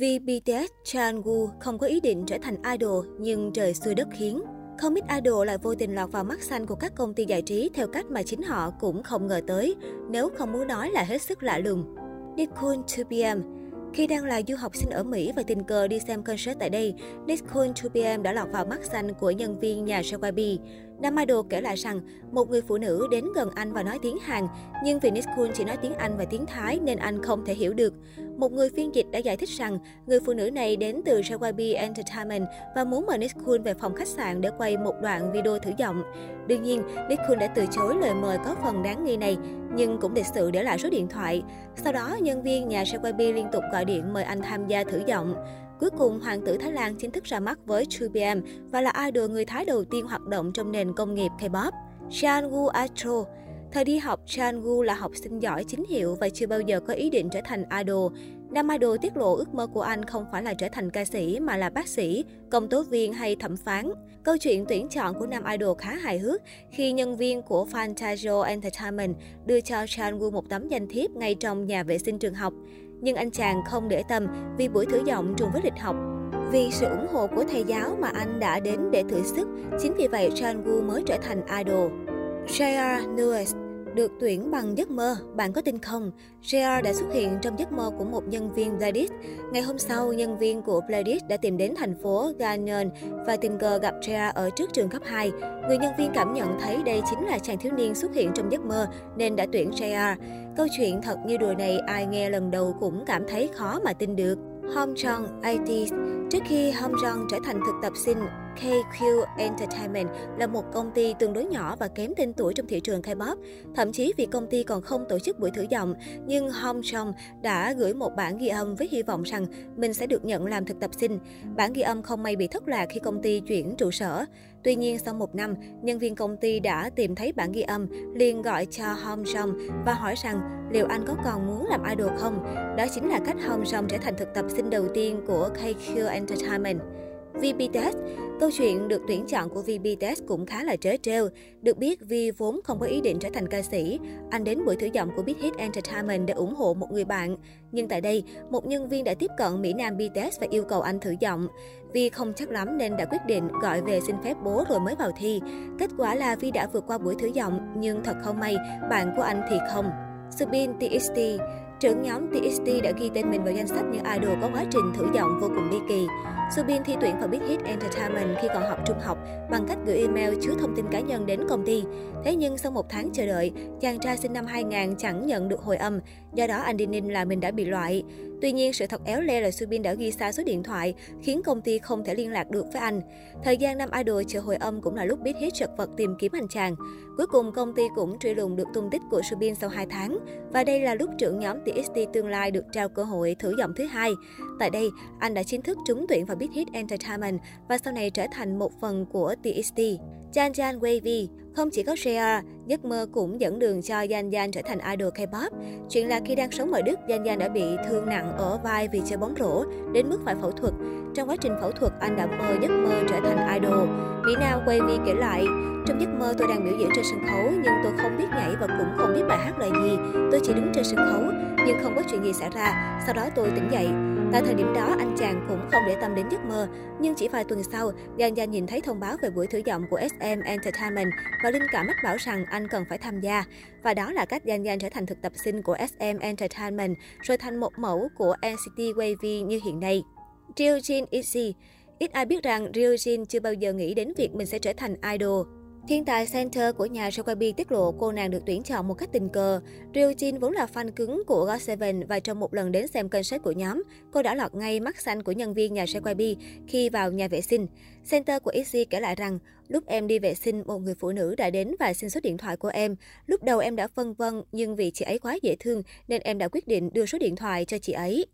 Vì BTS Changu không có ý định trở thành idol nhưng trời xui đất khiến. Không ít idol lại vô tình lọt vào mắt xanh của các công ty giải trí theo cách mà chính họ cũng không ngờ tới, nếu không muốn nói là hết sức lạ lùng. Nichkhun 2PM khi đang là du học sinh ở Mỹ và tình cờ đi xem concert tại đây, Nicole 2PM đã lọt vào mắt xanh của nhân viên nhà JYP. Nam idol kể lại rằng, một người phụ nữ đến gần anh và nói tiếng Hàn, nhưng vì Nicole chỉ nói tiếng Anh và tiếng Thái nên anh không thể hiểu được. Một người phiên dịch đã giải thích rằng, người phụ nữ này đến từ JYP Entertainment và muốn mời Nicole về phòng khách sạn để quay một đoạn video thử giọng. Đương nhiên, Nicole đã từ chối lời mời có phần đáng nghi này, nhưng cũng lịch sự để lại số điện thoại. Sau đó, nhân viên nhà JYP liên tục gọi điện mời anh tham gia thử giọng. Cuối cùng, hoàng tử Thái Lan chính thức ra mắt với 2PM và là idol người Thái đầu tiên hoạt động trong nền công nghiệp K-pop. Chan Astro Thời đi học, Chan Woo là học sinh giỏi chính hiệu và chưa bao giờ có ý định trở thành idol. Nam idol tiết lộ ước mơ của anh không phải là trở thành ca sĩ mà là bác sĩ, công tố viên hay thẩm phán. Câu chuyện tuyển chọn của nam idol khá hài hước khi nhân viên của Fantasio Entertainment đưa cho Chan Woo một tấm danh thiếp ngay trong nhà vệ sinh trường học. Nhưng anh chàng không để tâm vì buổi thử giọng trùng với lịch học. Vì sự ủng hộ của thầy giáo mà anh đã đến để thử sức, chính vì vậy Chan Woo mới trở thành idol. JR Nuez được tuyển bằng giấc mơ, bạn có tin không? JR đã xuất hiện trong giấc mơ của một nhân viên Pledis. Ngày hôm sau, nhân viên của Pledis đã tìm đến thành phố Ganon và tình cờ gặp JR ở trước trường cấp 2. Người nhân viên cảm nhận thấy đây chính là chàng thiếu niên xuất hiện trong giấc mơ nên đã tuyển JR. Câu chuyện thật như đùa này ai nghe lần đầu cũng cảm thấy khó mà tin được. Hong Chong, 80 Trước khi Hong Jong trở thành thực tập sinh, KQ Entertainment là một công ty tương đối nhỏ và kém tên tuổi trong thị trường K-pop. Thậm chí vì công ty còn không tổ chức buổi thử giọng, nhưng Hong Jong đã gửi một bản ghi âm với hy vọng rằng mình sẽ được nhận làm thực tập sinh. Bản ghi âm không may bị thất lạc khi công ty chuyển trụ sở. Tuy nhiên, sau một năm, nhân viên công ty đã tìm thấy bản ghi âm, liền gọi cho Hong Jong và hỏi rằng liệu anh có còn muốn làm idol không? Đó chính là cách Hong Jong trở thành thực tập sinh đầu tiên của KQ Entertainment. VBTS Câu chuyện được tuyển chọn của VBTS cũng khá là trớ trêu. Được biết, Vi vốn không có ý định trở thành ca sĩ. Anh đến buổi thử giọng của Big Hit Entertainment để ủng hộ một người bạn. Nhưng tại đây, một nhân viên đã tiếp cận Mỹ Nam BTS và yêu cầu anh thử giọng. Vi không chắc lắm nên đã quyết định gọi về xin phép bố rồi mới vào thi. Kết quả là Vi đã vượt qua buổi thử giọng, nhưng thật không may, bạn của anh thì không. Subin TXT Trưởng nhóm TXT đã ghi tên mình vào danh sách những idol có quá trình thử giọng vô cùng bi kỳ. Subin thi tuyển vào Big Hit Entertainment khi còn học trung học bằng cách gửi email chứa thông tin cá nhân đến công ty. Thế nhưng sau một tháng chờ đợi, chàng trai sinh năm 2000 chẳng nhận được hồi âm, do đó anh đi ninh là mình đã bị loại. Tuy nhiên, sự thật éo le là Subin đã ghi sai số điện thoại, khiến công ty không thể liên lạc được với anh. Thời gian năm idol chờ hồi âm cũng là lúc Big Hit chật vật tìm kiếm anh chàng. Cuối cùng, công ty cũng truy lùng được tung tích của Subin sau 2 tháng. Và đây là lúc trưởng nhóm TXT tương lai được trao cơ hội thử giọng thứ hai. Tại đây, anh đã chính thức trúng tuyển vào Big Hit Entertainment và sau này trở thành một phần của TXT. Jan Jan Wavy không chỉ có JR, giấc mơ cũng dẫn đường cho Jan Jan trở thành idol K-pop. Chuyện là khi đang sống ở Đức, Jan Jan đã bị thương nặng ở vai vì chơi bóng rổ, đến mức phải phẫu thuật. Trong quá trình phẫu thuật, anh đã mơ giấc mơ trở thành idol. Mỹ Nam Wavy kể lại, trong giấc mơ tôi đang biểu diễn trên sân khấu nhưng tôi không biết nhảy và cũng không biết bài hát là gì. Tôi chỉ đứng trên sân khấu nhưng không có chuyện gì xảy ra. Sau đó tôi tỉnh dậy. Tại thời điểm đó, anh chàng cũng không để tâm đến giấc mơ. Nhưng chỉ vài tuần sau, Giang Yan nhìn thấy thông báo về buổi thử giọng của SM Entertainment và linh cảm mách bảo rằng anh cần phải tham gia. Và đó là cách Giang Giang trở thành thực tập sinh của SM Entertainment, rồi thành một mẫu của NCT Wavy như hiện nay. Ryujin Izzy Ít ai biết rằng Ryujin chưa bao giờ nghĩ đến việc mình sẽ trở thành idol. Thiên tài center của nhà JYP tiết lộ cô nàng được tuyển chọn một cách tình cờ. Ryujin vốn là fan cứng của GOT7 và trong một lần đến xem concert của nhóm, cô đã lọt ngay mắt xanh của nhân viên nhà JYP khi vào nhà vệ sinh. Center của ITZY kể lại rằng, lúc em đi vệ sinh, một người phụ nữ đã đến và xin số điện thoại của em. Lúc đầu em đã phân vân, nhưng vì chị ấy quá dễ thương nên em đã quyết định đưa số điện thoại cho chị ấy.